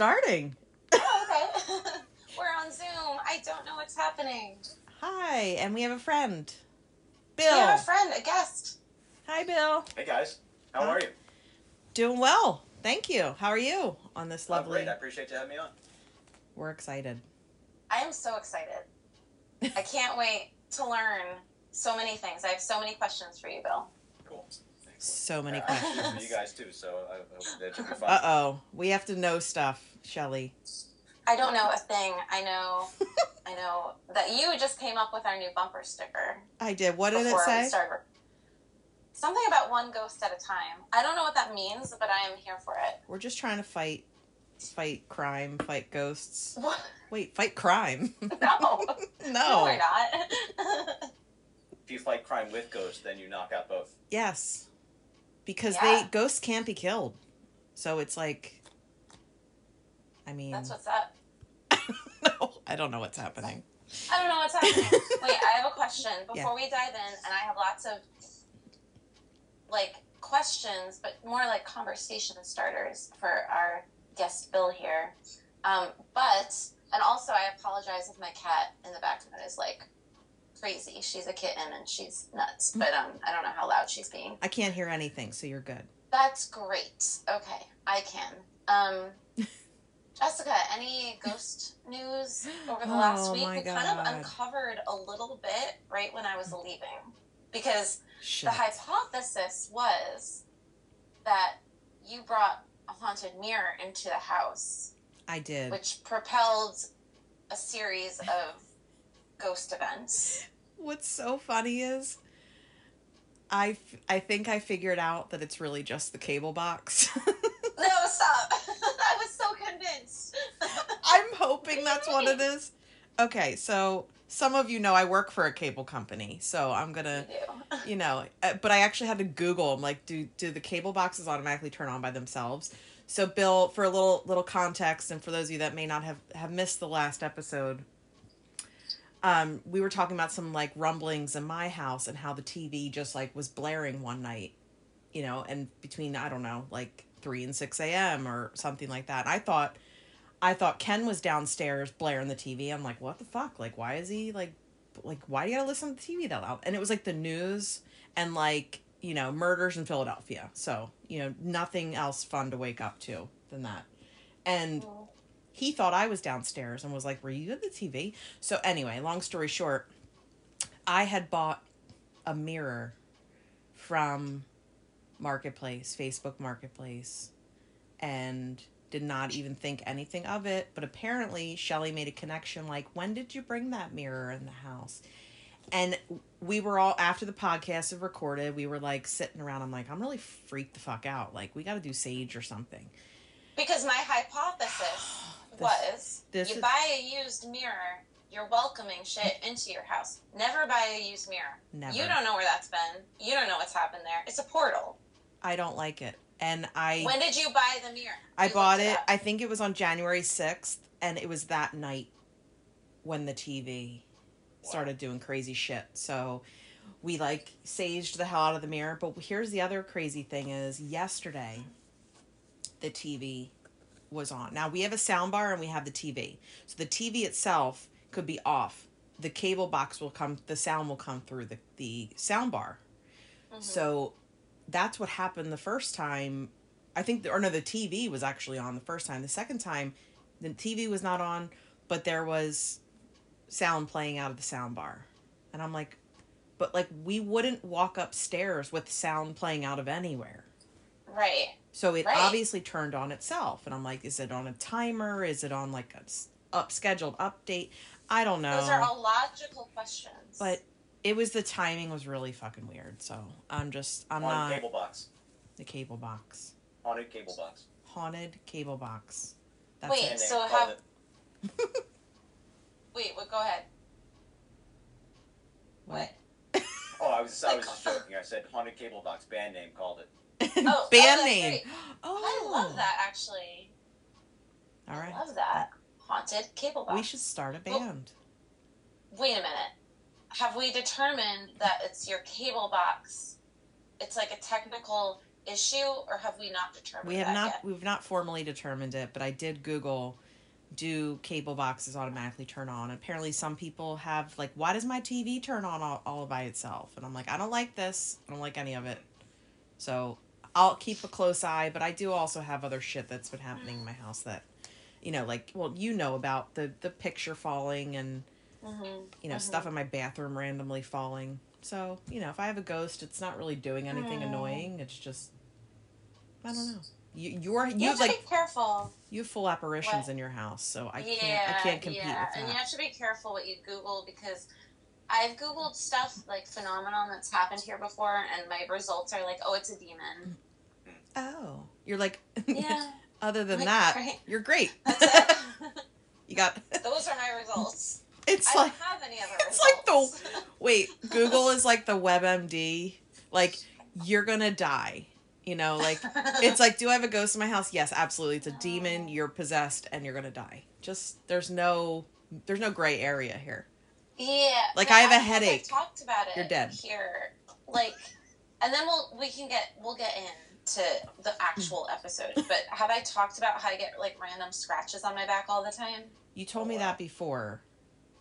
are starting. Oh, okay. We're on Zoom. I don't know what's happening. Hi, and we have a friend. Bill. We Bill. have a friend, a guest. Hi, Bill. Hey guys, how Huh? are you? Doing well. Thank you. How are you on this I'm lovely? great. I appreciate you having me on. We're excited. I am so excited. I can't wait to learn so many things. I have so many questions for you, Bill. Cool. So many Yeah, I have questions. questions for you guys too, so I hope that should be fun. Uh oh. We have to know stuff, Shelly. I don't know a thing. I know, I know that you just came up with our new bumper sticker. I did. What did it before we say? Something about one ghost at a time. I don't know what that means, but I am here for it. We're just trying to fight, fight crime, fight ghosts. What? Wait, fight crime? No, no, no. we're not. If you fight crime with ghosts, then you knock out both. Yes, because Yeah. they ghosts can't be killed, so it's like. I mean, That's what's up. no, I don't know what's happening. I don't know what's happening. Wait, I have a question before Yeah. we dive in, and I have lots of like questions, but more like conversation starters for our guest Bill here. Um, but and also, I apologize if my cat in the background is like crazy. She's a kitten and she's nuts, but um, I don't know how loud she's being. I can't hear anything, so you're good. That's great. Okay, I can. Um, Jessica, any ghost news over the last Oh, week? we kind of uncovered a little bit right when I was leaving because Shit. the hypothesis was that you brought a haunted mirror into the house, I did. which propelled a series of ghost events. What's so funny is, I f- I think I figured out that it's really just the cable box. No, stop! I was so convinced. I'm hoping that's what it is. Okay, so some of you know I work for a cable company, so I'm gonna, You you know, uh, but I actually had to Google. I'm like, do do the cable boxes automatically turn on by themselves? So, Bill, for a little little context, and for those of you that may not have have missed the last episode, um, we were talking about some like rumblings in my house and how the TV just like was blaring one night, you know, and between I don't know, like three and six a.m. or something like that. I thought, I thought Ken was downstairs blaring the TV. I'm like, what the fuck? Like, why is he like, like, why do you gotta listen to the TV that loud? And it was like the news and like you know murders in Philadelphia. So you know nothing else fun to wake up to than that. And he thought I was downstairs and was like, "Were you at the TV?" So anyway, long story short, I had bought a mirror from Marketplace, Facebook Marketplace, and did not even think anything of it. But apparently, Shelly made a connection like, "When did you bring that mirror in the house?" And we were all after the podcast had recorded, we were like sitting around. I'm like, I'm really freaked the fuck out. Like, we got to do Sage or something. Because my hypothesis was this you is- buy a used mirror, you're welcoming shit into your house. Never buy a used mirror. Never. You don't know where that's been. You don't know what's happened there. It's a portal. I don't like it. And I When did you buy the mirror? I You bought looked it. I think it was on January 6th and it was that night when the TV started doing crazy shit. So we like saged the hell out of the mirror, but here's the other crazy thing is yesterday the TV was on. Now we have a sound bar and we have the TV. So the TV itself could be off. The cable box will come the sound will come through the the sound bar. Mhm. So that's what happened the first time. I think, or no, the TV was actually on the first time. The second time, the TV was not on, but there was sound playing out of the sound bar. And I'm like, but like, we wouldn't walk upstairs with sound playing out of anywhere. Right. So it Right. obviously turned on itself. And I'm like, is it on a timer? Is it on like a up scheduled update? I don't know. Those are all logical questions. But it was the timing was really fucking weird. So I'm just, I'm Haunted not cable box. the cable box. Haunted cable box. haunted cable box. That's Wait, it. And so called have- it- wait, what? Go ahead. What? Oh, I was I was just joking. I said haunted cable box. Band name called it. Oh, Band oh, that's name. great. Oh, I love that actually. All right, I love that. Haunted cable box. we should start a band. Wait a minute. Have we determined that it's your cable box? It's like a technical issue, or have we not determined? We have not Yet? we've not formally determined it, but I did Google do cable boxes automatically turn on? Apparently some people have like why does my TV turn on all, all by itself? And I'm like I don't like this. I don't like any of it. So I'll keep a close eye, but I do also have other shit that's been happening in my house that you know like well you know about the the picture falling and Mm-hmm. you know stuff in my bathroom randomly falling. So, you know, if I have a ghost, it's not really doing anything Oh. annoying. It's just I don't know. You you're you You have have to like be careful. you have full apparitions What? in your house, so I yeah, can't I can't compete yeah. with And you have to be careful what you Google because I've Googled stuff like phenomenon that's happened here before, and my results are like, oh, it's a demon. Oh, you're like Yeah, other than Like, that, right. you're great. you got Those are my results. it's I like don't have any other it's like the- wait, Google is like the WebMD. Like you're gonna die. You know, like it's like, do I have a ghost in my house? Yes, absolutely. It's a demon. Oh. You're possessed, and you're gonna die. Just there's no there's no gray area here. Yeah. Like, I have a headache. Talked about it. You're dead. Here, like, and then we'll we can get we'll get into the actual hmm. episode. But have I talked about how I get like random scratches on my back all the time? You told me that before,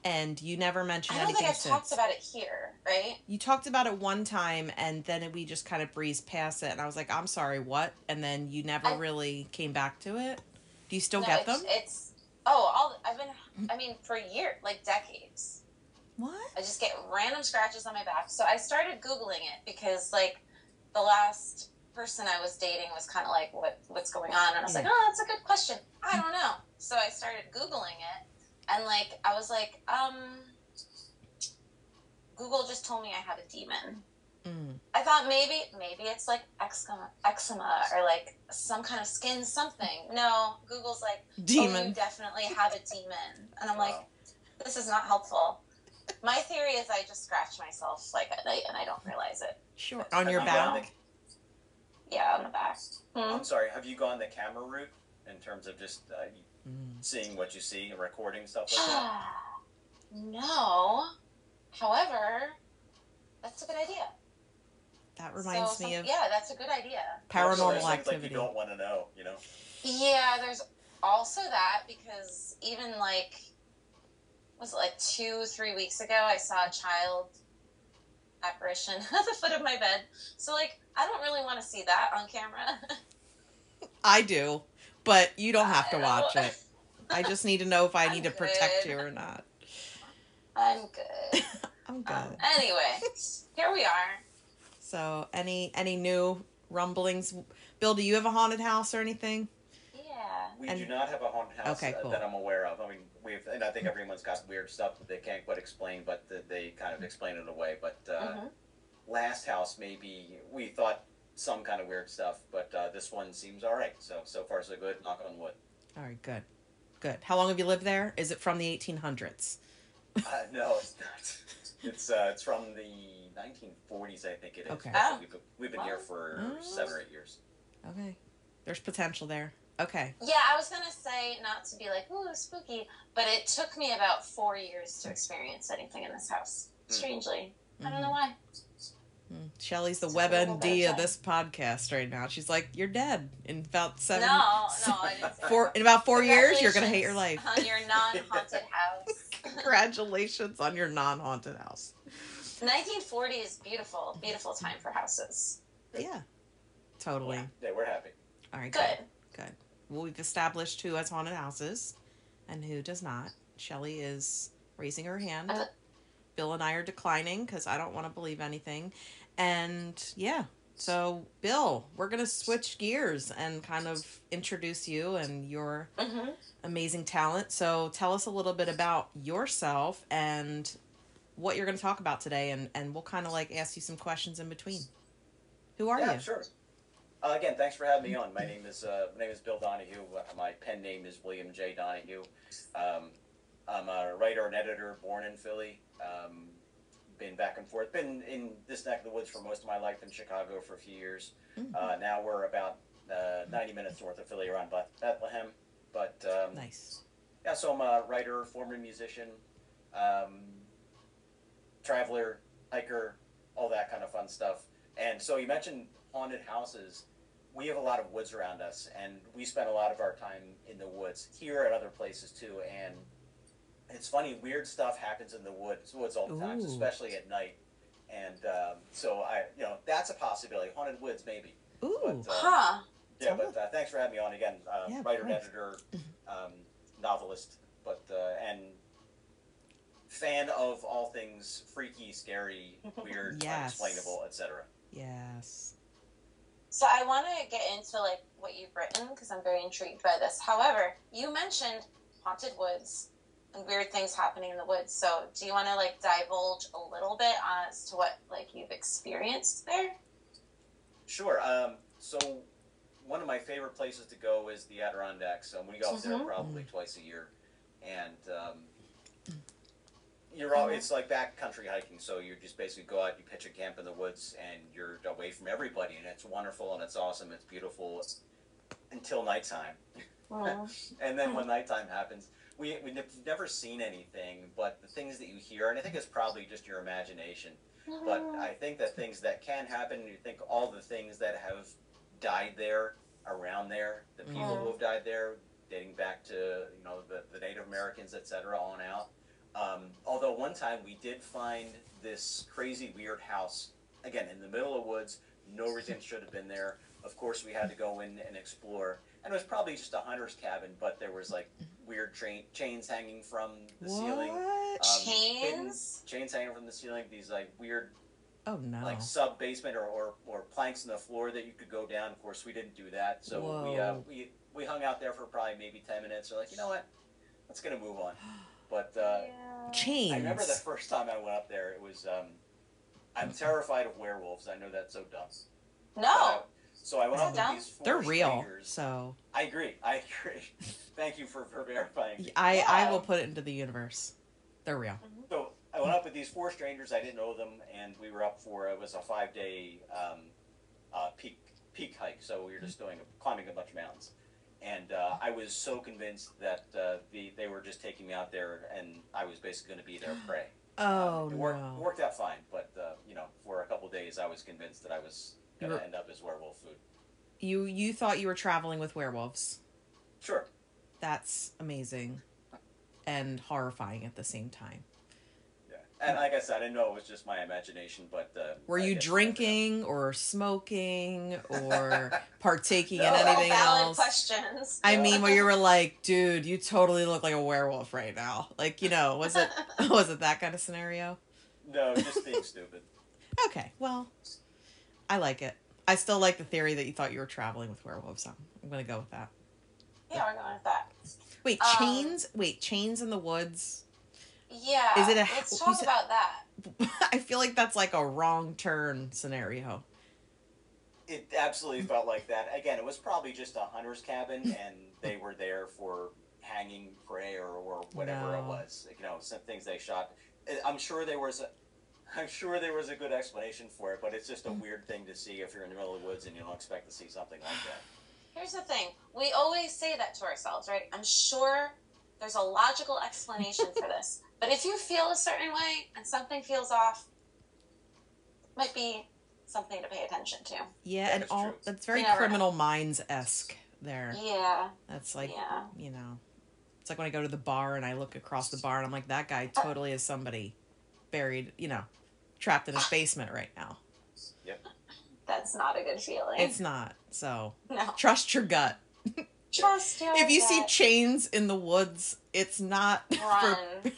and you never mentioned I don't think I've since. talked about it here, right? you talked about it one time, and then we just kind of breezed past it, and I was like, "I'm sorry, what?" And then you never I- really came back to it. Do you still no, get it's, them? It's oh, all I've been. I mean, for years, like decades. What? I just get random scratches on my back. So I started googling it because like the last person I was dating was kind of like, "What what's going on?" And I was like, "Oh, that's a good question. I don't know." So I started googling it, and like I was like, um, Google just told me I had a demon. Mm. I thought maybe maybe it's like eczema, eczema or like some kind of skin something. No, Google's like, oh, you Demon. definitely have a demon, and I'm like, this is not helpful. My theory is I just scratch myself like at night and I don't realize it. Sure. On your back. gone Yeah, on the back. Hmm. I'm sorry. Have you gone the camera route in terms of just uh, Mm. seeing what you see and recording stuff like that? no. However, that's a good idea. That reminds So me of yeah, that's a good idea. paranormal Those things Like activity. you don't want to know, you know. Yeah, there's also that because even like was it like two, three weeks ago I saw a child apparition at the foot of my bed. So like I don't really want to see that on camera. I do, but you don't have to watch it. I just need to know if I I'm need to protect you or not. I'm good. I'm good. Um, anyway, here we are. So, any any new rumblings? Bill, do you have a haunted house or anything? Yeah. We And- do not have a haunted house Okay, uh, cool. that I'm aware of. I mean, we've, and I think everyone's got weird stuff that they can't quite explain, but th- they kind of explain it away. But uh, Mhm. last house, maybe we thought some kind of weird stuff, but uh, this one seems all right. So so far so good. Knock on wood. All right, good, good. How long have you lived there? Is it from the 1800s? Uh, no, it's not. It's uh, it's from the 1940s, I think it is. Okay. Oh. We've, we've been here for Oh. seven or eight years. Okay, there's potential there. Okay, Yeah, I was gonna say not to be like, ooh, spooky, but it took me about four years to experience anything in this house. Mm. Strangely. I don't know why. Mm. Shelly's the Took a WebMD of of this podcast right now. She's like, "You're dead in about seven, no, no, I didn't say four that. in about four years. You're gonna hate your life." on your non-haunted house. Congratulations on your non-haunted house. 1940 is beautiful, beautiful time for houses. Yeah, totally. Yeah, yeah, we're happy. All right, Good. good. Well, we've established who has haunted houses and who does not. Shelly is raising her hand. Uh. Bill and I are declining because I don't want to believe anything. And yeah, so Bill, we're going to switch gears and kind of introduce you and your Mm-hmm. amazing talent. So tell us a little bit about yourself and what you're going to talk about today. And, and we'll kind of like ask you some questions in between. Who are yeah, you? sure. Uh, again, thanks for having me on. My name is uh, my name is Bill Donahue. Uh, my pen name is William J. Donahue. Um, I'm a writer and editor, born in Philly. Um, been back and forth. Been in this neck of the woods for most of my life. In Chicago for a few years. Mhm. Uh, now we're about uh, 90 minutes north of Philly, around Bethlehem. But um, Nice. yeah, so I'm a writer, former musician, um, traveler, hiker, all that kind of fun stuff. And so you mentioned haunted houses. We have a lot of woods around us, and we spend a lot of our time in the woods here and other places too. And it's funny, weird stuff happens in the woods, woods all the time, Ooh. especially at night. And um, so I, you know, that's a possibility. Haunted woods, maybe. Ooh. But, uh, Huh. yeah, but uh, thanks for having me on again. Uh, Yeah, writer, course. editor, um, novelist, but uh, and fan of all things freaky, scary, weird, Yes. unexplainable, etc. Yes. So I want to get into like what you've written because I'm very intrigued by this. However, you mentioned haunted woods and weird things happening in the woods. So do you want to like divulge a little bit as to what like you've experienced there? Sure. Um, so one of my favorite places to go is the Adirondacks. Um, we go up there Mhm. probably twice a year, and um, you're all, Mhm. it's like backcountry hiking. So you just basically go out, you pitch a camp in the woods, and you're away from everybody, and it's wonderful and it's awesome. It's beautiful until nighttime. And then when nighttime happens, we, we've never seen anything, but the things that you hear, and I think it's probably just your imagination, but I think that things that can happen, you think all the things that have died there, around there, the people Mhm. who have died there, dating back to, you know, the, the Native Americans, et cetera, on out. Um, although one time we did find this crazy weird house, again, in the middle of woods, no reason should have been there. Of course, we had to go in and explore. And it was probably just a hunter's cabin, but there was like weird train, chains hanging from the ceiling. What? Um, hidden- Chains. chains hanging from the ceiling, these like weird oh no. like sub basement or, or, or planks in the floor that you could go down. Of course, we didn't do that, so we uh, we we hung out there for probably maybe ten minutes. We're like, you know what, let's gonna move on. But uh, yeah. Chains. I remember the first time I went up there. It was um, I'm terrified of werewolves. I know that's so dumb. No. So I went Is up it with these four They're real. strangers. So I agree. I agree. Thank you for, for verifying. I I will put it into the universe. They're real. So I went up with these four strangers. I didn't know them, and we were up for it was a five day um, uh, peak peak hike. So we were just doing climbing a bunch of mountains, and uh, I was so convinced that uh, the they were just taking me out there, and I was basically going to be their prey. Oh Um, it worked, it no. worked out fine, but uh, you know, for a couple days, I was convinced that I was going to end up as werewolf food. You you thought you were traveling with werewolves. Sure. That's amazing, and horrifying at the same time. Yeah. And like I said, I didn't know it was just my imagination, but uh, Were I you guess- drinking or smoking or partaking in No. anything valid else? questions. I mean, where you were like, dude, you totally look like a werewolf right now. Like, you know, was it was it that kind of scenario? No, just being stupid. Okay, well, I like it. I still like the theory that you thought you were traveling with werewolves. So I'm gonna go with that. yeah, we're going with that. Wait, Um, chains? Wait, chains in the woods? Yeah. Is it a- Let's talk said- about that. I feel like that's like a wrong turn scenario. It absolutely felt like that. Again, it was probably just a hunter's cabin, and they were there for hanging prey or, or whatever it was. You know, some things they shot. I- I'm sure there was a. I'm sure there was a good explanation for it, but it's just a weird thing to see if you're in the middle of the woods and you don't expect to see something like that. Here's the thing. We always say that to ourselves, right? I'm sure there's a logical explanation for this. But if you feel a certain way and something feels off, might be something to pay attention to. Yeah, That and all true. that's very You never criminal minds esque there. Yeah. That's like yeah. you know, it's like when I go to the bar and I look across the bar and I'm like, that guy uh. totally is somebody buried, you know, trapped in his ah. basement right now. Yep. That's not a good feeling. It's not. So no. trust your gut. Trust your If you see chains in the woods, it's not run. for.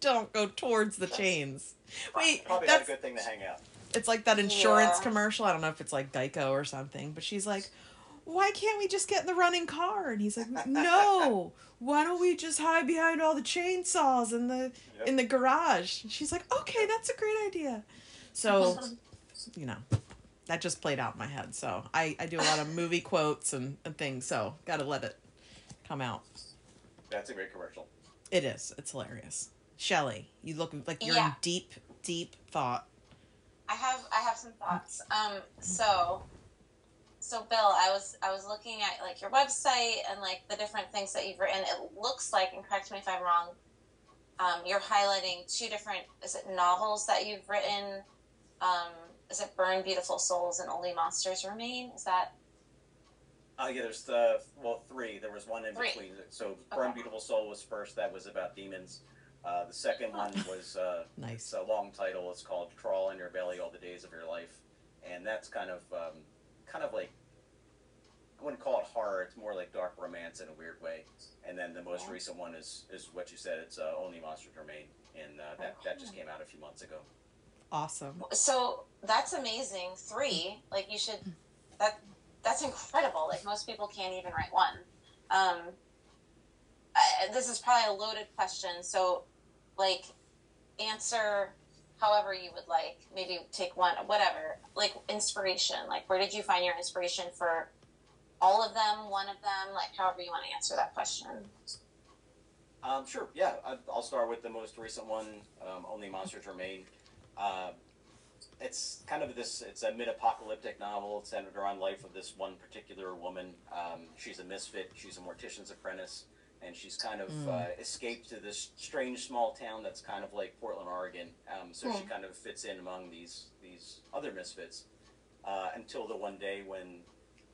Just don't go towards the chains. Wait, Probably not a good thing to hang out. it's like that insurance Yeah. commercial. I don't know if it's like Geico or something, but she's like, "Why can't we just get in the running car?" And he's like, "No, why don't we just hide behind all the chainsaws in the Yep. in the garage?" And she's like, "Okay, that's a great idea." So, you know, that just played out in my head. So I I do a lot of movie quotes and, and things. So gotta let it come out. That's a great commercial. It is. It's hilarious. Shelly, you look like you're in deep, deep thought. I have I have some thoughts. Um, so, so Bill, I was I was looking at like your website and like the different things that you've written. It looks like, and correct me if I'm wrong, um, you're highlighting two different is it novels that you've written, um, is it Burn Beautiful Souls and Only Monsters Remain? Is that Uh, yeah, there's the well three. There was one in Three. between. So Burn Okay. Beautiful Soul was first. That was about demons. Uh, the second one was uh, Nice. it's a long title. It's called Crawl in Your Belly All the Days of Your Life, and that's kind of um, kind of like I wouldn't call it horror. It's more like dark romance in a weird way. And then the most Yeah. recent one is is what you said. It's uh, Only Monsters Remain, and uh, that that just came out a few months ago. Awesome. so? That's amazing. Three, like you should. That that's incredible. Like most people can't even write one. Um, I, this is probably a loaded question. So, like, answer however you would like. Maybe take one, whatever. Like inspiration. Like, where did you find your inspiration for all of them, one of them? Like, however you want to answer that question. Um, sure. Yeah, I'll start with the most recent one. Um, Only Monsters Remain. Uh, it's kind of this. It's a mid-apocalyptic novel centered around life of this one particular woman. Um, she's a misfit. She's a mortician's apprentice, and she's kind of Mm. uh, escaped to this strange small town that's kind of like Portland, Oregon. Um, so she Hmm. kind of fits in among these these other misfits uh, until the one day when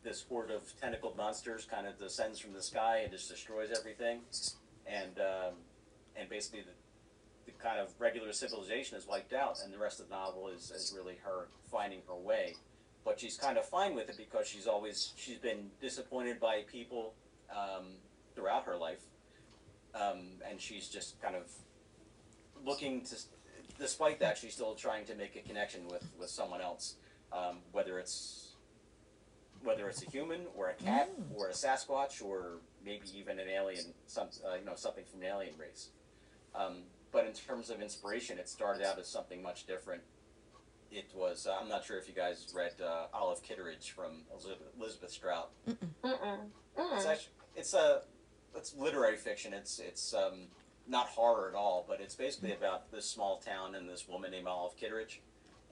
this horde of tentacled monsters kind of descends from the sky and just destroys everything and um, and basically the, the kind of regular civilization is wiped out, and the rest of the novel is, is really her finding her way. But she's kind of fine with it because she's always she's been disappointed by people um, throughout her life, um, and she's just kind of looking to. Despite that, she's still trying to make a connection with, with someone else, um, whether it's whether it's a human or a cat Mm. or a Sasquatch or maybe even an alien, some uh, you know something from an alien race. Um, but in terms of inspiration, it started out as something much different. It was uh, I'm not sure if you guys read uh, Olive Kitteridge from Elizabeth, Elizabeth Strout. Mm-mm. It's Mm. It's actually it's a it's literary fiction. It's it's um, not horror at all, but it's basically about this small town and this woman named Olive Kitteridge,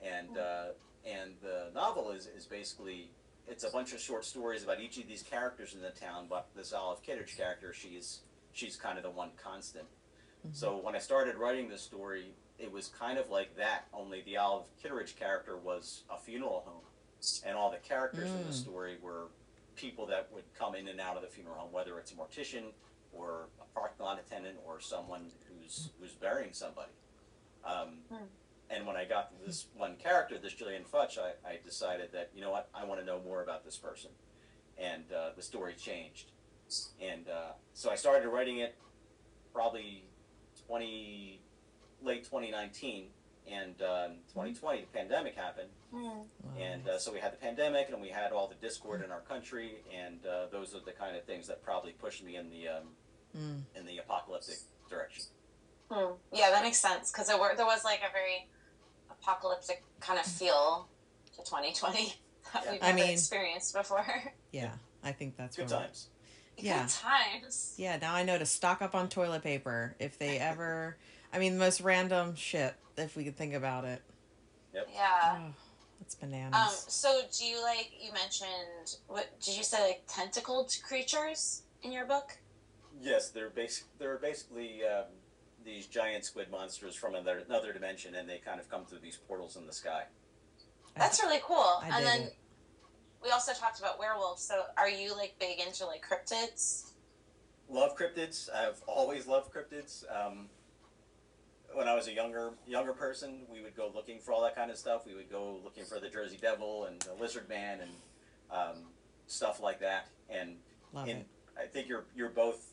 and uh, and the novel is is basically it's a bunch of short stories about each of these characters in the town. But this Olive Kitteridge character, she's she's kind of the one constant. So when I started writing this story, it was kind of like that. Only the Olive Kitteridge character was a funeral home, and all the characters in the Mm. story were people that would come in and out of the funeral home, whether it's a mortician or a parking lot attendant or someone who's who's burying somebody. Um, Hmm. And when I got this one character, this Julian Futch, I, I decided that you know what, I want to know more about this person, and uh, the story changed. And uh, so I started writing it probably twenty late twenty nineteen, and um, twenty twenty the pandemic happened, Mm. Wow. and uh, so we had the pandemic, and we had all the discord in our country, and uh, those are the kind of things that probably pushed me in the um, Mm. in the apocalyptic direction. Hmm. Yeah, that makes sense because there, were, there was like a very apocalyptic kind of feel to 2020 that Yeah. we've I never mean- experienced before. Yeah, I think that's Good what- times. Yeah. Good times. Yeah, now I know to stock up on toilet paper if they ever. I mean, the most random shit if we could think about it. Yep. Yeah. Oh, that's Um. bananas. So, do you like you mentioned? What did you say? Like tentacled creatures in your book? Yes, they're basic. They're basically um, these giant squid monsters from another, another dimension, and they kind of come through these portals in the sky. That's really cool. I and then it. we also talked about werewolves. So, are you like big into like cryptids? Love cryptids. I've always loved cryptids. Um, when I was a younger younger person, we would go looking for all that kind of stuff. We would go looking for the Jersey Devil and the Lizard Man and um, stuff like that. And Love in, it. I think you're you're both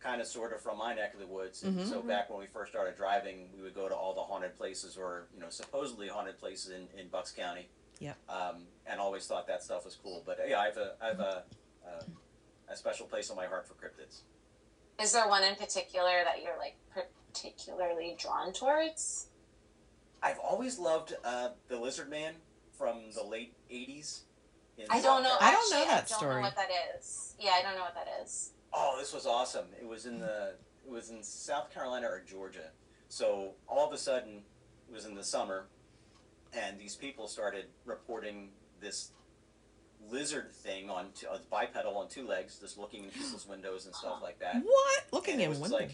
kind of sort of from my neck of the woods. And Mhm. So back when we first started driving, we would go to all the haunted places or you know supposedly haunted places in, in Bucks County. Yep. Um, and always thought that stuff was cool. But yeah, I have a I have a, a a special place in my heart for cryptids. Is there one in particular that you're like particularly drawn towards? I've always loved uh, the Lizard Man from the late '80s. in I don't know. Carolina. I don't know that I don't story. know what that is. Yeah, I don't know what that is. Oh, this was awesome! It was in the it was in South Carolina or Georgia. So all of a sudden, it was in the summer, and these people started reporting this lizard thing on two, bipedal on two legs, just looking in people's windows and stuff like that. What? Looking And in windows. like-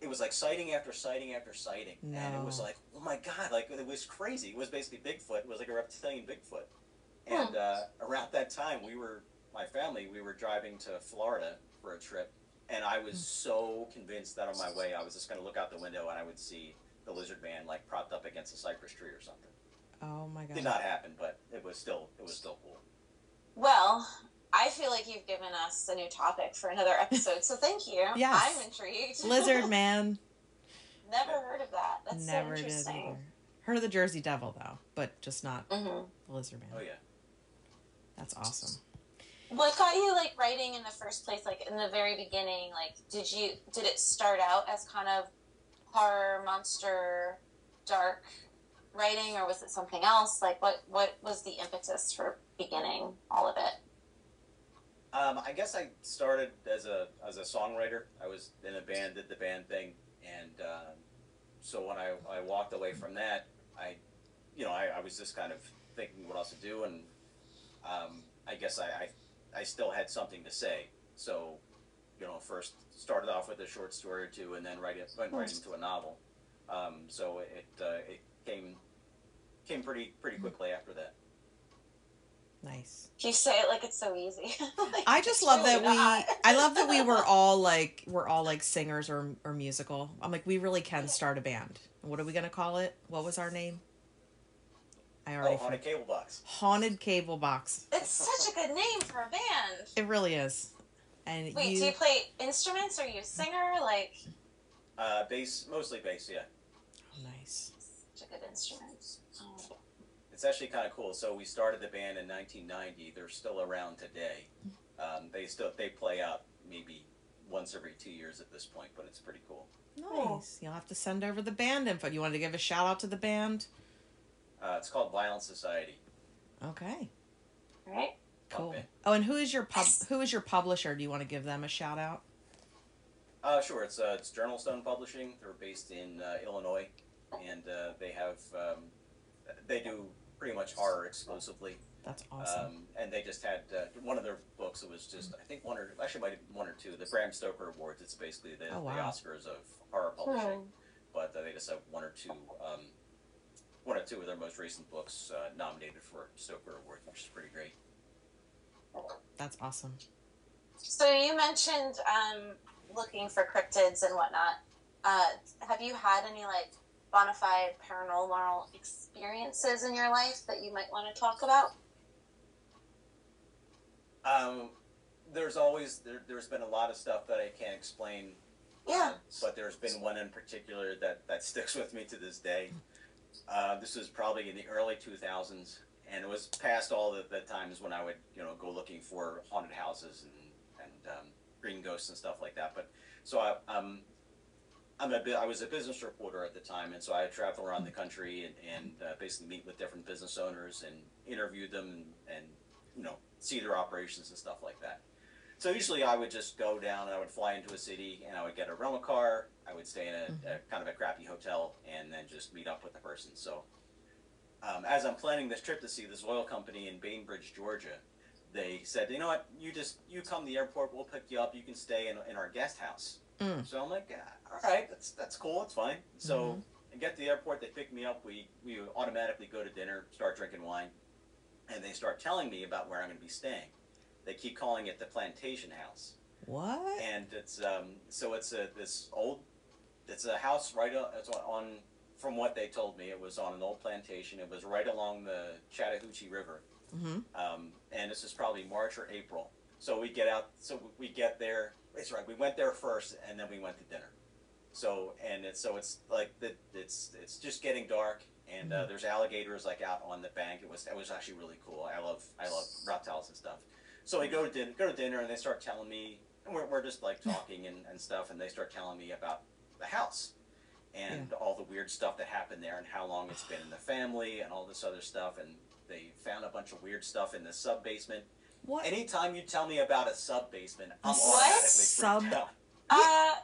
it was like sighting after sighting after sighting, and it was like, oh my god, like it was crazy. It was basically Bigfoot. It was like a reptilian Bigfoot. And uh, around that time, we were my family. We were driving to Florida for a trip, and I was so convinced that on my way, I was just going to look out the window and I would see the lizard man like propped up against a cypress tree or something. Oh my god! Did not happen, but it was still it was still cool. Well, I feel like you've given us a new topic for another episode, so thank you. Yes. I'm intrigued. Lizard man. Never heard of that. That's Never so did interesting. either. Heard of the Jersey Devil though, but just not hmm the lizard man. Oh yeah. That's awesome. What got you like writing in the first place? Like in the very beginning, like did you did it start out as kind of horror, monster, dark writing, or was it something else? Like what what was the impetus for beginning all of it? Um, I guess I started as a as a songwriter. I was in a band, did the band thing, and uh, so when I, I walked away from that, I, you know, I, I was just kind of thinking what else to do, and um, I guess I, I I still had something to say. So, you know, first started off with a short story or two, and then right it went right into a novel. Um, so it uh, it came came pretty pretty quickly after that. Nice. You say it like it's so easy. Like, I just love really that we. I love that we were all like we're all like singers or or musical. I'm like we really can start a band. What are we gonna call it? What was our name? I Oh, already on a forgot. cable box. Haunted Cable Box. It's such a good name for a band. It really is. And Wait, you, do you play instruments? Are you a singer? Like Uh, bass, mostly bass, yeah. oh, nice. such a good instrument. It's actually kind of cool. So we started the band in 1990. They're still around today. Um, they still they play out maybe once every two years at this point, but it's pretty cool. Nice. You'll have to send over the band info. You wanted to give a shout out to the band? Uh, it's called Violent Society. Okay. Right? Cool. Okay. Oh, and who is your pub who is your publisher? Do you want to give them a shout out? Uh, sure. It's uh, it's JournalStone Publishing. They're based in uh, Illinois, and uh, they have um, they do pretty much horror exclusively. That's awesome. Um, and they just had uh, one of their books. It was just I think one or actually might have been one or two. The Bram Stoker Awards. It's basically the, Oh, the. Oscars of horror publishing. But uh, they just have one or two, um, one or two of their most recent books uh, nominated for Stoker Award, which is pretty great. That's awesome. So you mentioned um, looking for cryptids and whatnot. Uh, have you had any like bona fide paranormal experiences in your life that you might want to talk about? Um, there's always there, there's been a lot of stuff that I can't explain. Yeah. uh, but there's been one in particular that that sticks with me to this day. Uh, this was probably in the early 2000s, and it was past all the, the times when I would you know go looking for haunted houses and and um, green ghosts and stuff like that. But so I um. I'm a bit, I was a business reporter at the time, and so I travel around the country and, and uh, basically meet with different business owners and interview them and, and you know see their operations and stuff like that. So usually I would just go down and I would fly into a city and I would get a rental car. I would stay in a, a kind of a crappy hotel and then just meet up with the person. So um, as I'm planning this trip to see this oil company in Bainbridge, Georgia, they said, you know what, you just you come to the airport, we'll pick you up. You can stay in, in our guest house. Mm. So I'm like, all right, that's that's cool, it's fine. So I get to the airport, they pick me up. We we automatically go to dinner, start drinking wine, and they start telling me about where I'm going to be staying. They keep calling it the Plantation House, What? and it's um so it's a this old, it's a house right on, it's on, on from what they told me it was on an old plantation. It was right along the Chattahoochee River, Mm-hmm. um, and this is probably March or April. So we get out. So we get there. It's right. We went there first, and then we went to dinner. So and it's so it's like the it's it's just getting dark, and uh, there's alligators like out on the bank. It was it was actually really cool. I love I love reptiles and stuff. So we go to dinner, go to dinner, and they start telling me, and we're, we're just like talking and, and stuff, and they start telling me about the house and all the weird stuff that happened there and how long it's been in the family and all this other stuff and they found a bunch of weird stuff in the sub basement What? Anytime you tell me about a sub basement, I'm A automatically sub- freaked out. Uh,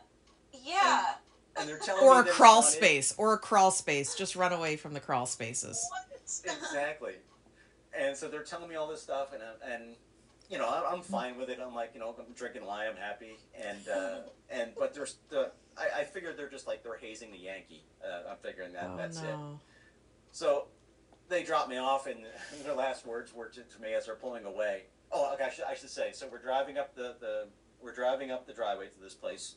yeah. And they're telling or me a crawl one space. Or a crawl space. Just run away from the crawl spaces. exactly. And so they're telling me all this stuff, and uh, and you know, I'm, I'm fine with it. I'm like, you know, I'm drinking wine, I'm happy, and uh, and but there's the I, I figured they're just like they're hazing the Yankee. Uh, I'm figuring that oh that's it. So they dropped me off, and their last words were to, to me as they're pulling away. Oh, okay, I should, I should say. So we're driving up the, the we're driving up the driveway to this place.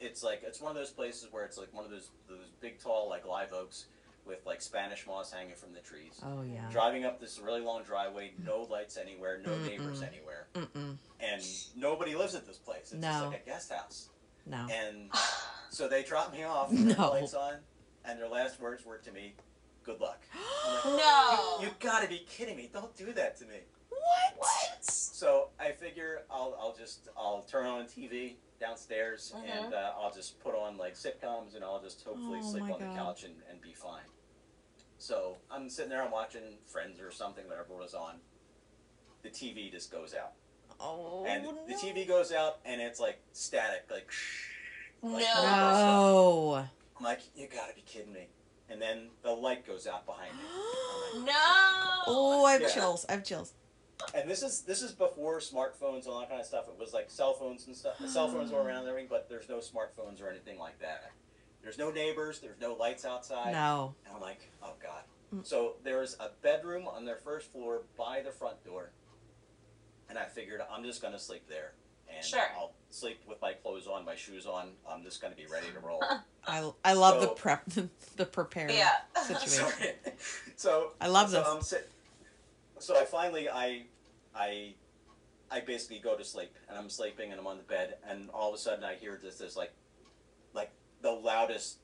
It's like it's one of those places where it's like one of those those big tall like live oaks with like Spanish moss hanging from the trees. Oh yeah. Driving up this really long driveway, no lights anywhere, no neighbors Mm-mm. anywhere, Mm-mm. and nobody lives at this place. It's just like a guest house. No. And so they dropped me off, No. the lights on, and their last words were to me, "Good luck." Like, No. you, you gotta be kidding me! Don't do that to me. What? What? So I figure I'll I'll just I'll turn on TV downstairs Mhm. and uh, I'll just put on like sitcoms and I'll just hopefully Oh sleep on God. the couch and, and be fine. So I'm sitting there, I'm watching Friends or something, whatever was on. The TV just goes out, Oh and no. the TV goes out, and it's like static, like. No. Like, No. I'm like, you gotta be kidding me! And then the light goes out behind me. Like, No. oh, I have Yeah. chills. I have chills. And this is this is before smartphones and all that kind of stuff. It was like cell phones and stuff. The cell phones were around and everything, but there's no smartphones or anything like that. There's no neighbors. There's no lights outside. No. And I'm like, oh god. Mm. So there's a bedroom on their first floor by the front door, and I figured I'm just gonna sleep there, and Sure. I'll sleep with my clothes on, my shoes on. I'm just gonna be ready to roll. I I love the prep the prepared Yeah. situation. Sorry. so I love so this. I'm sit- so I finally I I I basically go to sleep and I'm sleeping and I'm on the bed and all of a sudden I hear this this like like the loudest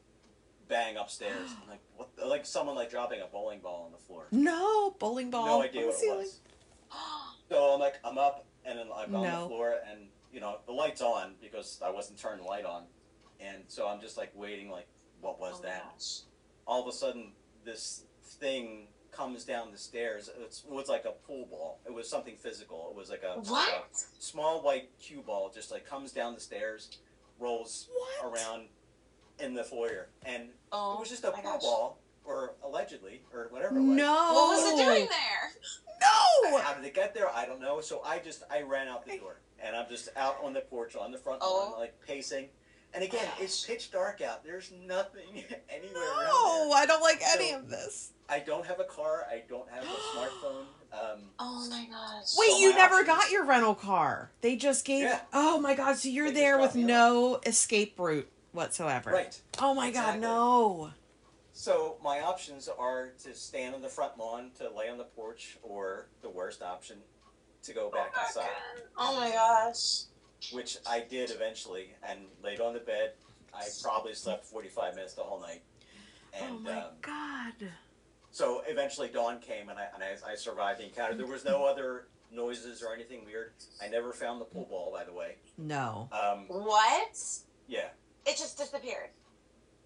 bang upstairs. I'm like what like someone like dropping a bowling ball on the floor. No bowling ball. No idea what it was. So I'm like I'm up and then I'm on No. the floor and you know the light's on because I wasn't turning the light on. And so I'm just like waiting like what was Oh that? gosh. all of a sudden this thing comes down the stairs. It was like a pool ball. It was something physical. It was like a, What? a small white cue ball, just like comes down the stairs, rolls What? around in the foyer, and it Oh was just a pool gosh. ball, or allegedly, or whatever. It was. No. What was it doing there? No. How did it get there? I don't know. So I just I ran out the door, and I'm just out on the porch on the front Oh. lawn, like pacing. And again, it's pitch dark out. There's nothing anywhere around there. No, I don't like any of this. I don't have a car. I don't have a smartphone. Um, Oh my gosh. Wait, So you never options- got your rental car. They just gave. Yeah. Oh my god! So you're They there with me no escape route whatsoever. right. Oh my Exactly. god! No. So my options are to stand on the front lawn, to lay on the porch, or the worst option, to go back inside. Oh my gosh. Which I did eventually, and laid on the bed. I probably slept 45 minutes the whole night. And oh my um, god. so eventually dawn came, and I and I, I survived the encounter. There was no other noises or anything weird. I never found the pool ball, by the way. No. Um, What? yeah. It just disappeared.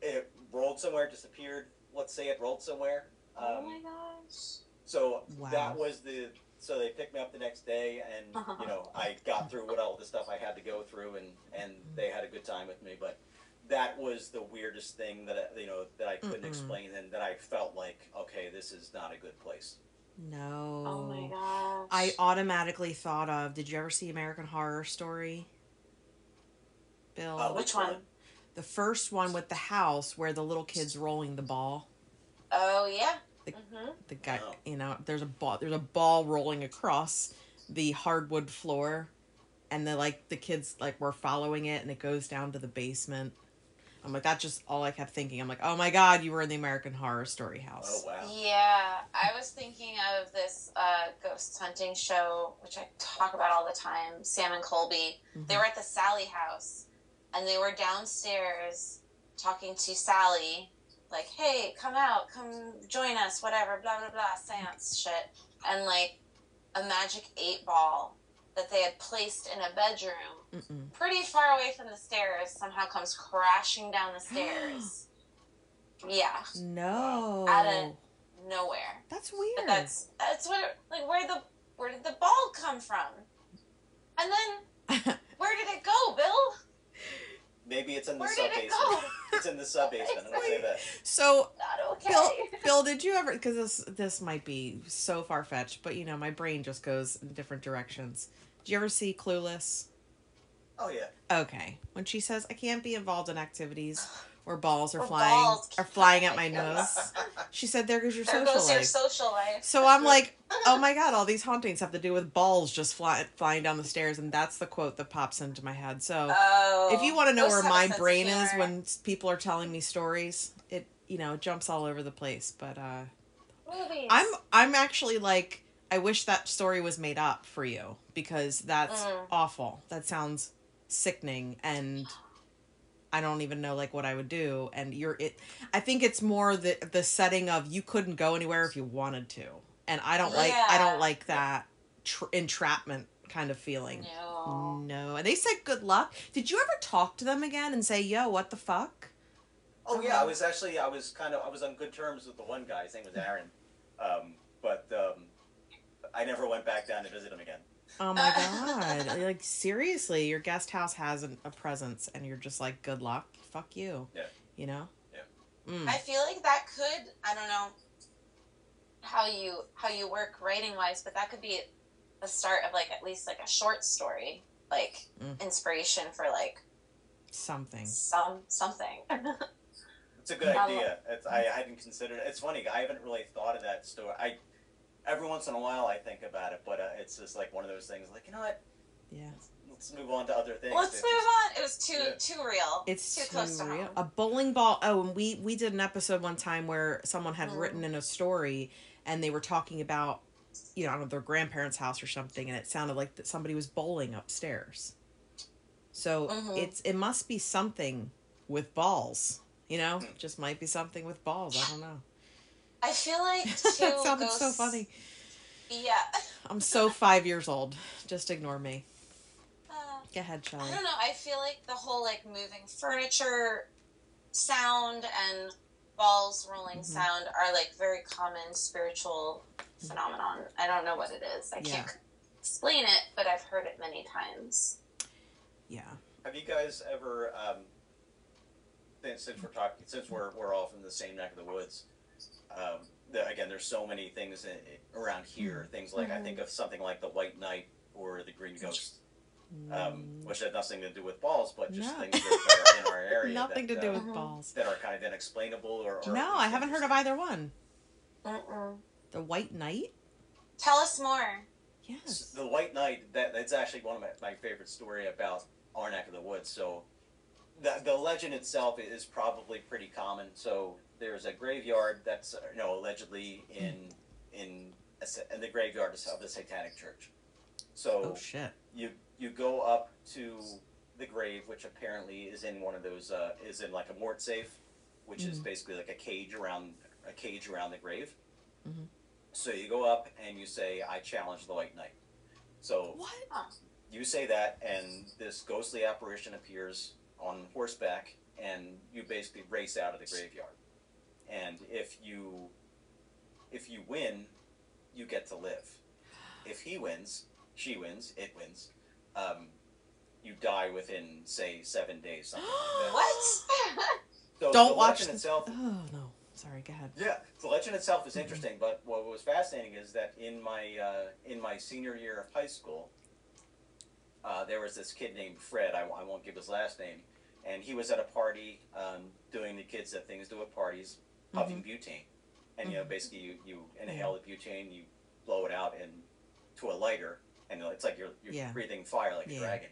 it rolled somewhere, disappeared. Let's say it rolled somewhere. Um, oh my gosh. so Wow. that was the. So they picked me up the next day, and you know I got through what all the stuff I had to go through, and and they had a good time with me. But that was the weirdest thing that I, you know that I couldn't Mm-mm. explain, and that I felt like okay, this is not a good place. No. Oh my gosh. I automatically thought of. Did you ever see American Horror Story? Bill. Uh, Which one? the first one with the house where the little kid's rolling the ball. Oh yeah. The- hmm The guy, Oh. you know, there's a ball. There's a ball rolling across the hardwood floor, and the like the kids like were following it, and it goes down to the basement. I'm like, that's just all I kept thinking. I'm like, oh my god, you were in the American Horror Story house. Oh wow. Yeah, I was thinking of this uh, ghost hunting show, which I talk about all the time. Sam and Colby. They were at the Sallie house, and they were downstairs talking to Sallie, like, "Hey, come out, come join us, whatever, blah blah blah, seance shit," and like a magic eight ball that they had placed in a bedroom Mm-mm. pretty far away from the stairs somehow comes crashing down the stairs. yeah, No. Out of- nowhere. That's But weird. that's that's where like where the where did the ball come from? And then where did it go, Bill? Maybe it's in the Where sub did it It's in the sub basement. I'm gonna say that. so Not okay. Bill, Bill, did you ever? Because this this might be so far fetched, but you know, my brain just goes in different directions. Did you ever see Clueless? Oh yeah. Okay. When she says, I can't be involved in activities where balls are Where flying balls are flying at my nose. She said, There goes your There social goes your life. social life. So I'm like, oh my god, all these hauntings have to do with balls just fly, flying down the stairs, and that's the quote that pops into my head. So Oh, if you want to know where my brain is when people are telling me stories, it you know it jumps all over the place. But uh, Movies. I'm I'm actually like, I wish that story was made up for you because that's Mm. awful. That sounds sickening and. I don't even know like what I would do, and you're it. I think it's more the the setting of you couldn't go anywhere if you wanted to, and I don't like I don't like that tr- entrapment kind of feeling. No. No, and they said good luck. Did you ever talk to them again and say, "Yo, what the fuck"? Oh yeah, I was actually I was kind of I was on good terms with the one guy. His name was Aaron, um, but um, I never went back down to visit him again. Oh my god! like seriously, your guest house has an, a presence, and you're just like, "Good luck, fuck you." Yeah. You know. Yeah. Mm. I feel like that could I don't know how you how you work writing wise, but that could be the start of like at least like a short story, like Mm. inspiration for like Something. some something. It's a good Um, idea. It's, I hadn't considered. it. It's funny. I haven't really thought of that story. I every once in a while I think about it, but uh, it's just like one of those things. Like you know what? Yeah. Let's move on to other things. Let's It's move on. It was too Yeah. too real. It's too too close to real. home. A bowling ball. Oh, and we we did an episode one time where someone had Mm. written in a story, and they were talking about, you know, I don't know, their grandparents' house or something, and it sounded like that somebody was bowling upstairs. So Mhm. it's it must be something with balls. You know, Mm. just might be something with balls. I don't know. I feel like that sounded so funny. Yeah. I'm so five years old. Just ignore me. Uh, Go ahead, I don't know. I feel like the whole like moving furniture sound and balls rolling Mhm. sound are like very common spiritual phenomenon. I don't know what it is. I Yeah. can't explain it, but I've heard it many times. Yeah. Have you guys ever, um, since, since we're talking, since we're, we're all from the same neck of the woods, um, the, again, there's so many things in, around here. Things like I think of something like the White Knight or the Green Ghost, um, Mm, which have nothing to do with balls, but just No. things that are in our area. Nothing that, to do uh, with balls. that are kind of inexplainable or. or No, I haven't heard of either one. Mm-mm. The White Knight. Tell us more. Yes. The White Knight, that, that's actually one of my, my favorite story about our neck of the woods. So, the, the legend itself is probably pretty common. So, there's a graveyard that's, uh, you know, allegedly in in, a, in the graveyard of the Satanic Church. So, Oh shit. you you go up to the grave, which apparently is in one of those uh, is in like a mort safe, which is Mhm. basically like a cage around a cage around the grave. Mhm. So you go up and you say, "I challenge the White Knight." So What? you say that, and this ghostly apparition appears on horseback, and you basically race out of the graveyard. And if you if you win, you get to live. If he wins, she wins, it wins. Um, you die within say seven days. Something like that. What? So Don't the watch legend the- itself. Oh no. Sorry. Go ahead. Yeah, the legend itself is interesting, but what was fascinating is that in my uh, in my senior year of high school, uh, there was this kid named Fred. I, I won't give his last name, and he was at a party um, doing the kids that things do at parties, puffing butane, and you know Mhm. basically you, you inhale the butane, you blow it out and to a lighter, and it's like you're you're Yeah. breathing fire like a Yeah. dragon.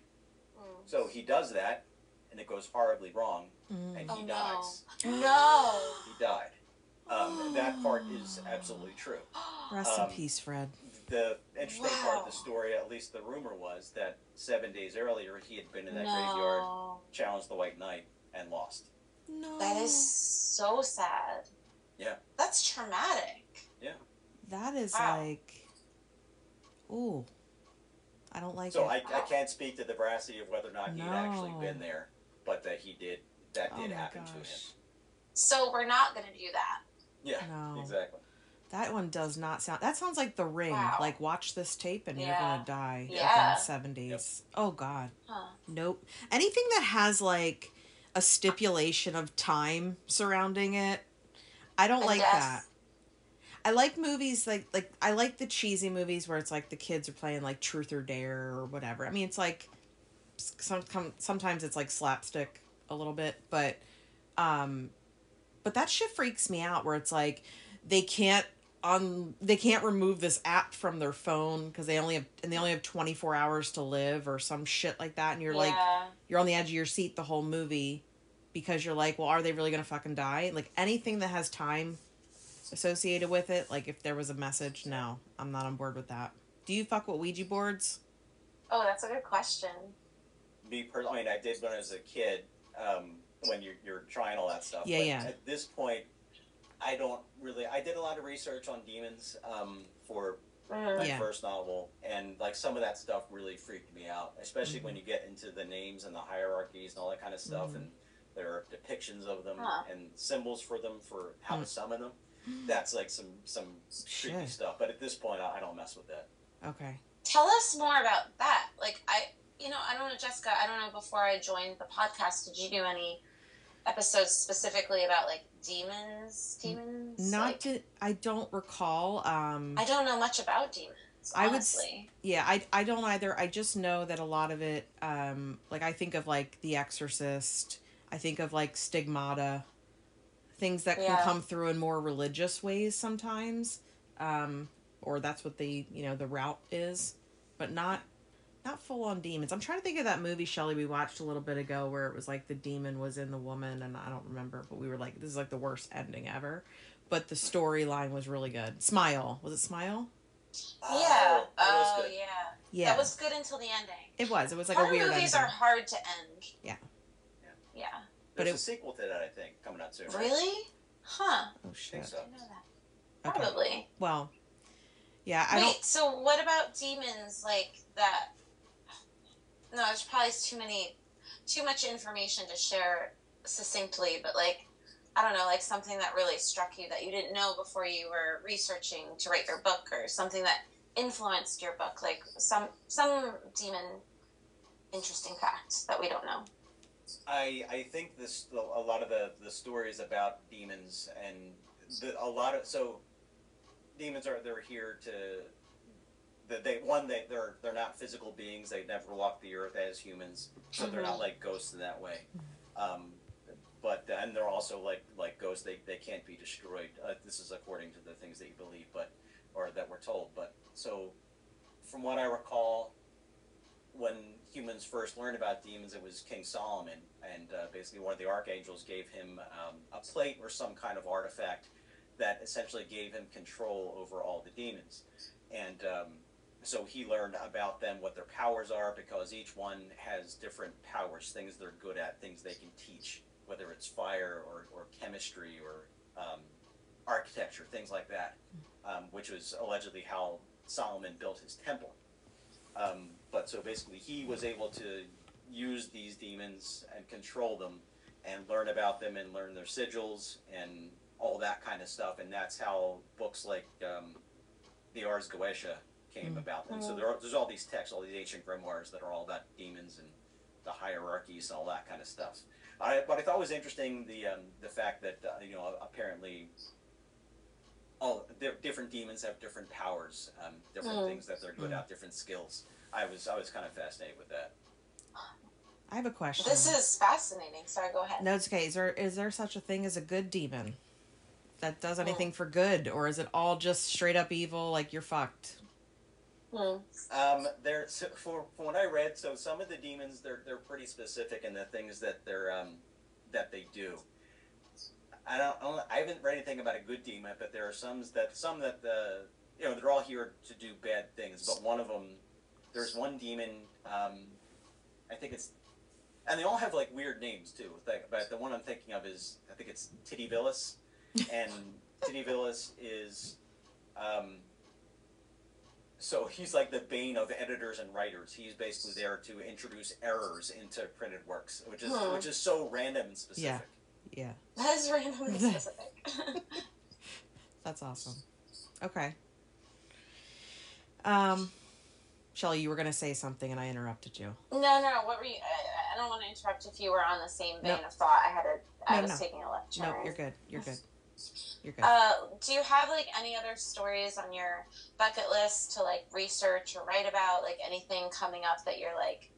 Mm. So he does that, and it goes horribly wrong, Mm. and Oh, he no. dies. no. He died. Um, that part is absolutely true. Rest Um, in peace, Fred. The interesting part of the story, at least the rumor was that seven days earlier he had been in that graveyard, challenged the White Knight, and lost. No. That is so sad. Yeah. That's traumatic. Yeah. That is Wow. like. Ooh. I don't like So it. I, I can't speak to the veracity of whether or not he had actually been there, but that he did. That oh did my happen to him. So we're not gonna do that. Yeah, No. exactly. That one does not sound. That sounds like The Ring. Wow. Like watch this tape and you're gonna die Yeah. within seven days. Oh God. Huh. Nope. Anything that has like a stipulation of time surrounding it, I don't And like death. that. I like movies like like I like the cheesy movies where it's like the kids are playing like Truth or Dare or whatever. I mean, it's like some sometimes it's like slapstick a little bit, but um but that shit freaks me out where it's like they can't on they can't remove this app from their phone because they only have and they only have 24 hours to live or some shit like that and you're like you're on the edge of your seat the whole movie because you're like, well, are they really gonna fucking die? Like anything that has time associated with it, like if there was a message, no, I'm not on board with that. Do you fuck with Ouija boards? Oh, that's a good question. Me personally, I mean, I did when I was a kid. Um, when you're, you're trying all that stuff. Yeah, but yeah. At this point, I don't really. I did a lot of research on demons um, for Mm. my Yeah. first novel, and like some of that stuff really freaked me out, especially Mm-hmm. when you get into the names and the hierarchies and all that kind of stuff, Mhm. and there are depictions of them Huh. and symbols for them for how Mm. to summon them. That's like some some creepy Shit. stuff. But at this point, I, I don't mess with that. Okay. Tell us more about that. Like I, you know, I don't know, Jessica. I don't know. Before I joined the podcast, did you do any episodes specifically about like demons? Demons? Not Like, to I don't recall. Um I don't know much about demons. I would yeah, I I don't either. I just know that a lot of it um like I think of like The Exorcist, I think of like Stigmata, things that can Yeah. come through in more religious ways sometimes. Um or that's what the, you know, the route is, but not not full on demons. I'm trying to think of that movie Shelley we watched a little bit ago where it was like the demon was in the woman and I don't remember, but we were like this is like the worst ending ever. But the storyline was really good. Smile. Was it Smile? yeah. Oh, that was Oh, good. yeah. Yeah. That was good until the ending. It was. It was like Horror a weird movies ending. are hard to end. Yeah. Yeah. yeah. but There's it- a sequel to that, I think, coming out soon. Really? Huh. Oh I think shit. so. I didn't know that. Okay. Probably. Well, yeah, I Wait, don't. so what about demons like that? There's probably too many, too much information to share succinctly, but like, I don't know, like something that really struck you that you didn't know before you were researching to write your book, or something that influenced your book, like some some demon interesting fact that we don't know. I I think this a lot of the the stories about demons and the, a lot of so demons are they're here to that they one they they're they're not physical beings they never walked the earth as humans so they're not like ghosts in that way um, but and they're also like like ghosts they, they can't be destroyed uh, this is according to the things that you believe but or that we're told but so from what I recall when humans first learned about demons, it was King Solomon, and uh, basically one of the archangels gave him um, a plate or some kind of artifact that essentially gave him control over all the demons. And um, so he learned about them, what their powers are, because each one has different powers, things they're good at, things they can teach, whether it's fire or, or chemistry or um, architecture, things like that, um, which was allegedly how Solomon built his temple. Um, but so basically, he was able to use these demons and control them, and learn about them and learn their sigils and all that kind of stuff. And that's how books like um, the Ars Goetia came Mm. about. And so Mm. there are, there's all these texts, all these ancient grimoires that are all about demons and the hierarchies and all that kind of stuff. I, but I thought it was interesting the um, the fact that uh, you know apparently all di- different demons have different powers, um, different Mm. things that they're good Mm. at, different skills. I was I was kind of fascinated with that. I have a question. This is fascinating. Sorry, go ahead. no, it's okay. Is there is there such a thing as a good demon that does anything for good, or is it all just straight up evil? Like you're fucked. Hmm. Um, there, so for, from what I read, so some of the demons they're they're pretty specific in the things that they're um, that they do. I don't, I don't I haven't read anything about a good demon, but there are some that some that the you know they're all here to do bad things. But one of them, there's one demon. Um, I think it's, and they all have like weird names too. Like, but the one I'm thinking of is I think it's Titivillus, and Titivillus is. Um, so he's like the bane of editors and writers. He's basically there to introduce errors into printed works, which is Hmm. which is so random and specific. Yeah. Yeah, That is randomly specific. that's awesome. Okay. Um, Shelly, you were gonna say something and I interrupted you. No, no. What were you? I, I don't want to interrupt if you were on the same vein No. of thought. I had a. I No, was no. taking a left turn. Nope, you're good. You're good. You're good. Uh, do you have like any other stories on your bucket list to like research or write about? Like anything coming up that you're like,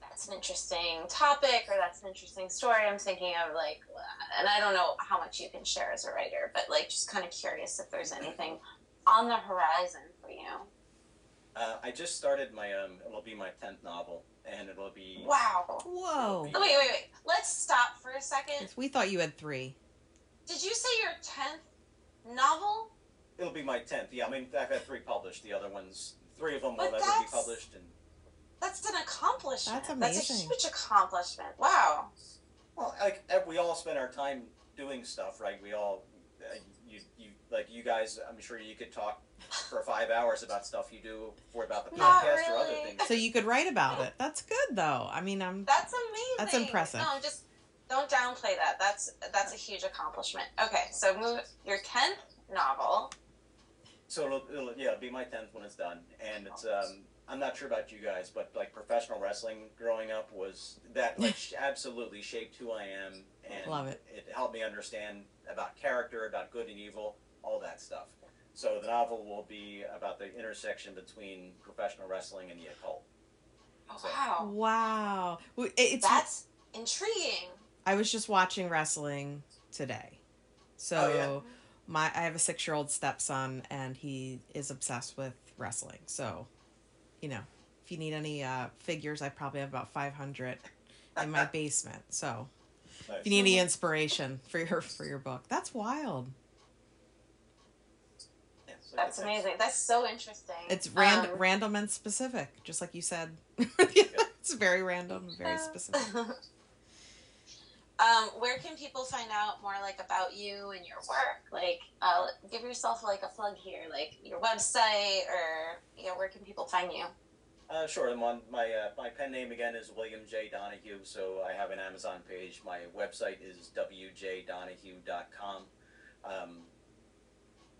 that's an interesting topic or that's an interesting story. I'm thinking of like, and I don't know how much you can share as a writer, but like just kind of curious if there's anything on the horizon for you. Uh, I just started my um. It'll be my tenth novel, and it'll be Wow. Whoa. Wait, wait, wait. Let's stop for a second. We thought you had three. Did you say your tenth novel? It'll be my tenth. Yeah, I mean I've had three published. The other ones, three of them will But never be published, and That's an accomplishment. That's amazing. That's a huge accomplishment. Wow. well, like we all spend our time doing stuff, right? We all, uh, you, you, like you guys. I'm sure you could talk for five hours about stuff you do for about the Not podcast or other things. So you could write about it. That's good though. I mean, I'm That's amazing. That's impressive. No, I'm just don't downplay that. That's that's a huge accomplishment. Okay, so move your tenth novel. So it'll, it'll yeah, it'll be my tenth when it's done, and it's um. I'm not sure about you guys, but like professional wrestling growing up was that like absolutely shaped who I am, and Love it. It helped me understand about character, about good and evil, all that stuff. So the novel will be about the intersection between professional wrestling and the occult. Oh, So- wow. wow. Well, it- It's That's intriguing. I was just watching wrestling today. So Oh, yeah. my I have a 6-year-old stepson and he is obsessed with wrestling. So, you know, if you need any uh figures, I probably have about 500 in my basement. So, Nice. if you need any inspiration for your for your book. That's wild. That's amazing. That's so interesting. It's ran- Um, random and specific, just like you said. it's very random, very specific. um, where can people find out more like about you and your work? Like, uh, give yourself like a plug here, like your website or you know, where can people find you? Uh, sure. I'm on my uh, my pen name again is William J Donahue. So I have an Amazon page. My website is wjdonahue.com. Um,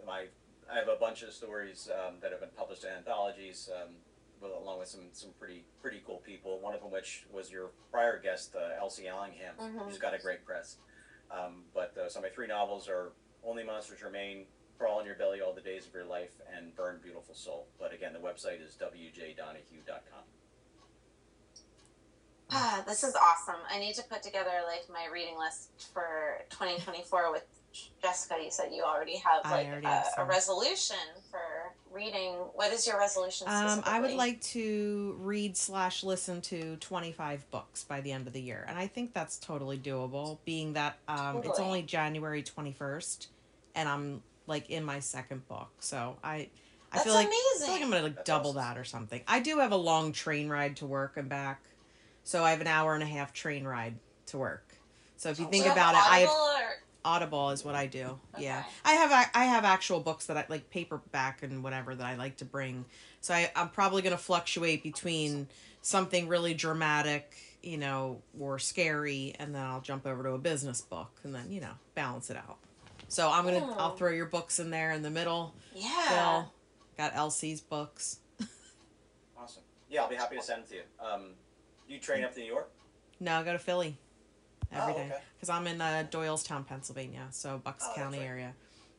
my I have a bunch of stories um, that have been published in anthologies, um, with, along with some some pretty pretty cool people. One of them, which was your prior guest, uh, Elsie Allingham, Mhm. who's got a great press. Um, but uh, so my three novels are Only Monsters Remain, Crawl in Your Belly All the Days of Your Life, and Burn Beautiful Soul. But again, the website is wjdonahue.com. Ah, this is awesome. I need to put together like my reading list for 2024 with Jessica. You said you already have like already a, have a resolution for reading. What is your resolution? Um, I would like to read slash listen to 25 books by the end of the year. And I think that's totally doable, being that um, it's only January 21st and I'm like in my second book. So I, I That's feel like, I feel like I'm to like double that or something. I do have a long train ride to work and back. So I have an hour and a half train ride to work. So if you think Do you have about it, I have or- Audible is what I do. Yeah, I have I have actual books that I like paperback and whatever that I like to bring. So I, I'm probably going to fluctuate between something really dramatic, you know, or scary, and then I'll jump over to a business book, and then you know balance it out. So I'm gonna. I'll throw your books in there in the middle. yeah. Bill got Elsie's books. Awesome. Yeah, I'll be happy to send them to you. Um, you train up to New York? No, I go to Philly every Oh, day okay. because I'm in uh, Doylestown, Pennsylvania, so Bucks Oh, County right. area,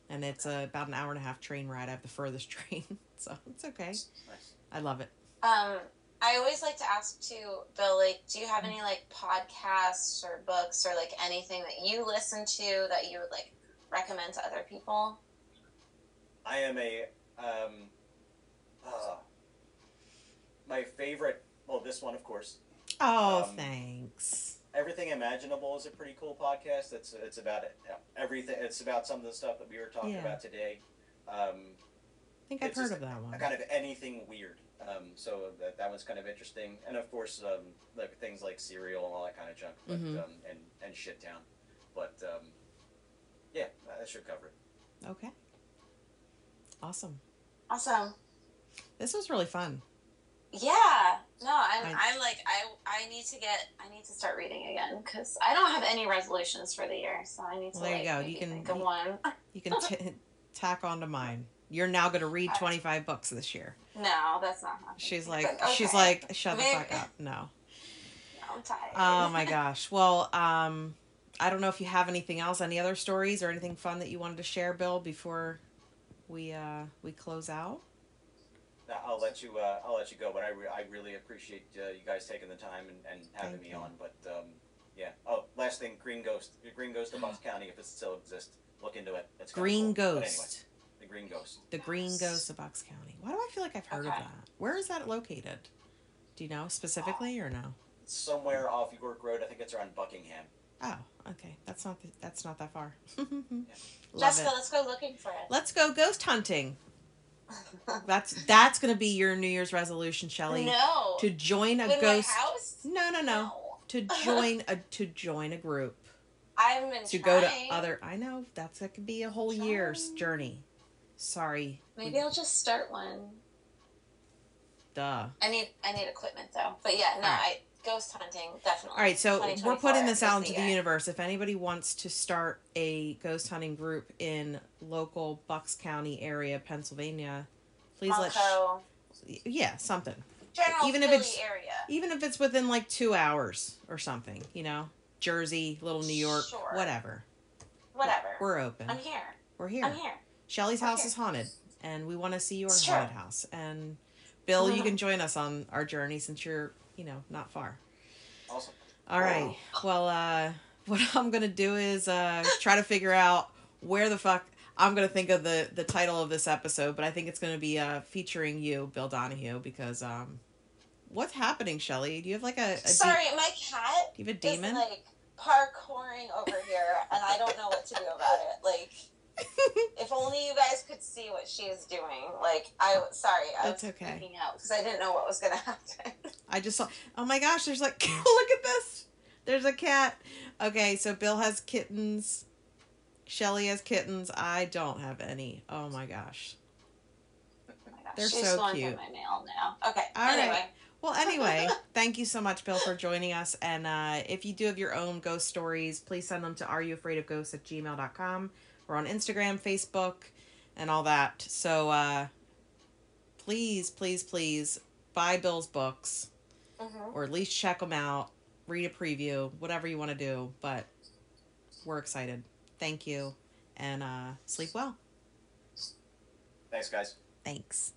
and it's uh, about an hour and a half train ride. I have the furthest train, so it's okay. Nice. I love it. Um, I always like to ask too, Bill. Like, do you have any like podcasts or books or like anything that you listen to that you would like recommend to other people? I am a um, uh, my favorite. Well, this one, of course. Oh, Um, thanks. Everything Imaginable is a pretty cool podcast. It's it's about everything. It's about some of the stuff that we were talking Yeah. about today. Um, I think I've heard of that one. kind of anything weird. Um, so that that one's kind of interesting, and of course, um, like things like Serial and all that kind of junk, but Mhm. um, and and shit town. But um, yeah, that should cover it. Okay. Awesome. Awesome. This was really fun. Yeah. No, I'm. I- I'm like I. I need to get. I need to start reading again because I don't have any resolutions for the year, so I need to. Well, there you go. You can- think of you- one. You can t- tack on to mine. You're now going to read 25 books this year. No, that's not happening. She's like, But she's like, shut the fuck up. No. No, I'm tired. Oh my gosh. Well, um, I don't know if you have anything else, any other stories or anything fun that you wanted to share, Bill, before we uh, we close out. Now, I'll let you. Uh, I'll let you go. But I, re- I really appreciate uh, you guys taking the time and, and having Thank me you. on. But um, yeah. Oh, last thing, Green Ghost. Green Ghost of Bucks County, if it still exists, look into it. It's kinda Green cool. But Ghost. anyway, the Green Ghost. The Green Ghost of Bucks County. Why do I feel like I've heard of that? Where is that located? Do you know specifically or no? It's somewhere off York Road. I think it's around Buckingham. Oh, okay. That's not the, that's not that far. Love Jessica, it. let's go looking for it. Let's go ghost hunting. That's that's gonna be your New Year's resolution, Shelley. no. To join a In ghost. house? No, no, no. To join a to join a group. I've been To trying. go to other. I know that's that could be a whole year's journey. Sorry. Maybe I'll just start one. Duh. I need I need equipment though. But yeah, no, Alright. I ghost hunting definitely. All right, so we're putting this out into the universe. If anybody wants to start a ghost hunting group in local Bucks County area, Pennsylvania, please let. Montco, Sh- yeah, something. general even if it's- area. Even if it's within like two hours or something, you know, Jersey, little New York, Sure. whatever. Whatever. We're open. I'm here. We're here. I'm here. Shelly's house here. is haunted, and we want to see your haunted house. And Bill, you mm-hmm. can join us on our journey since you're, you know, not far. Awesome. All right. Well, uh, what I'm gonna do is uh, try to figure out where the fuck I'm gonna think of the the title of this episode, but I think it's gonna be uh, featuring you, Bill Donahue, because um, what's happening, Shelly? Do you have like a, a de- Sorry, my cat do you have a demon? is like parkouring over here, and I don't know what to do about it. Like, if only you guys could see what she is doing. Like, I sorry, I That's was okay. freaking out because I didn't know what was gonna happen. I just saw. Oh my gosh! There's like, look at this. There's a cat. Okay, so Bill has kittens. Shelly has kittens. I don't have any. Oh my gosh. Oh my gosh, They're she's so cute. my mail now. Okay. All right. anyway, Well, anyway, thank you so much, Bill, for joining us. And uh, if you do have your own ghost stories, please send them to areyouafraidofghosts at gmail.com. We're on Instagram, Facebook, and all that. So uh, please, please, please buy Bill's books mhm. or at least check them out, read a preview, whatever you want to do. But we're excited. Thank you. And uh, sleep well. Thanks, guys. Thanks.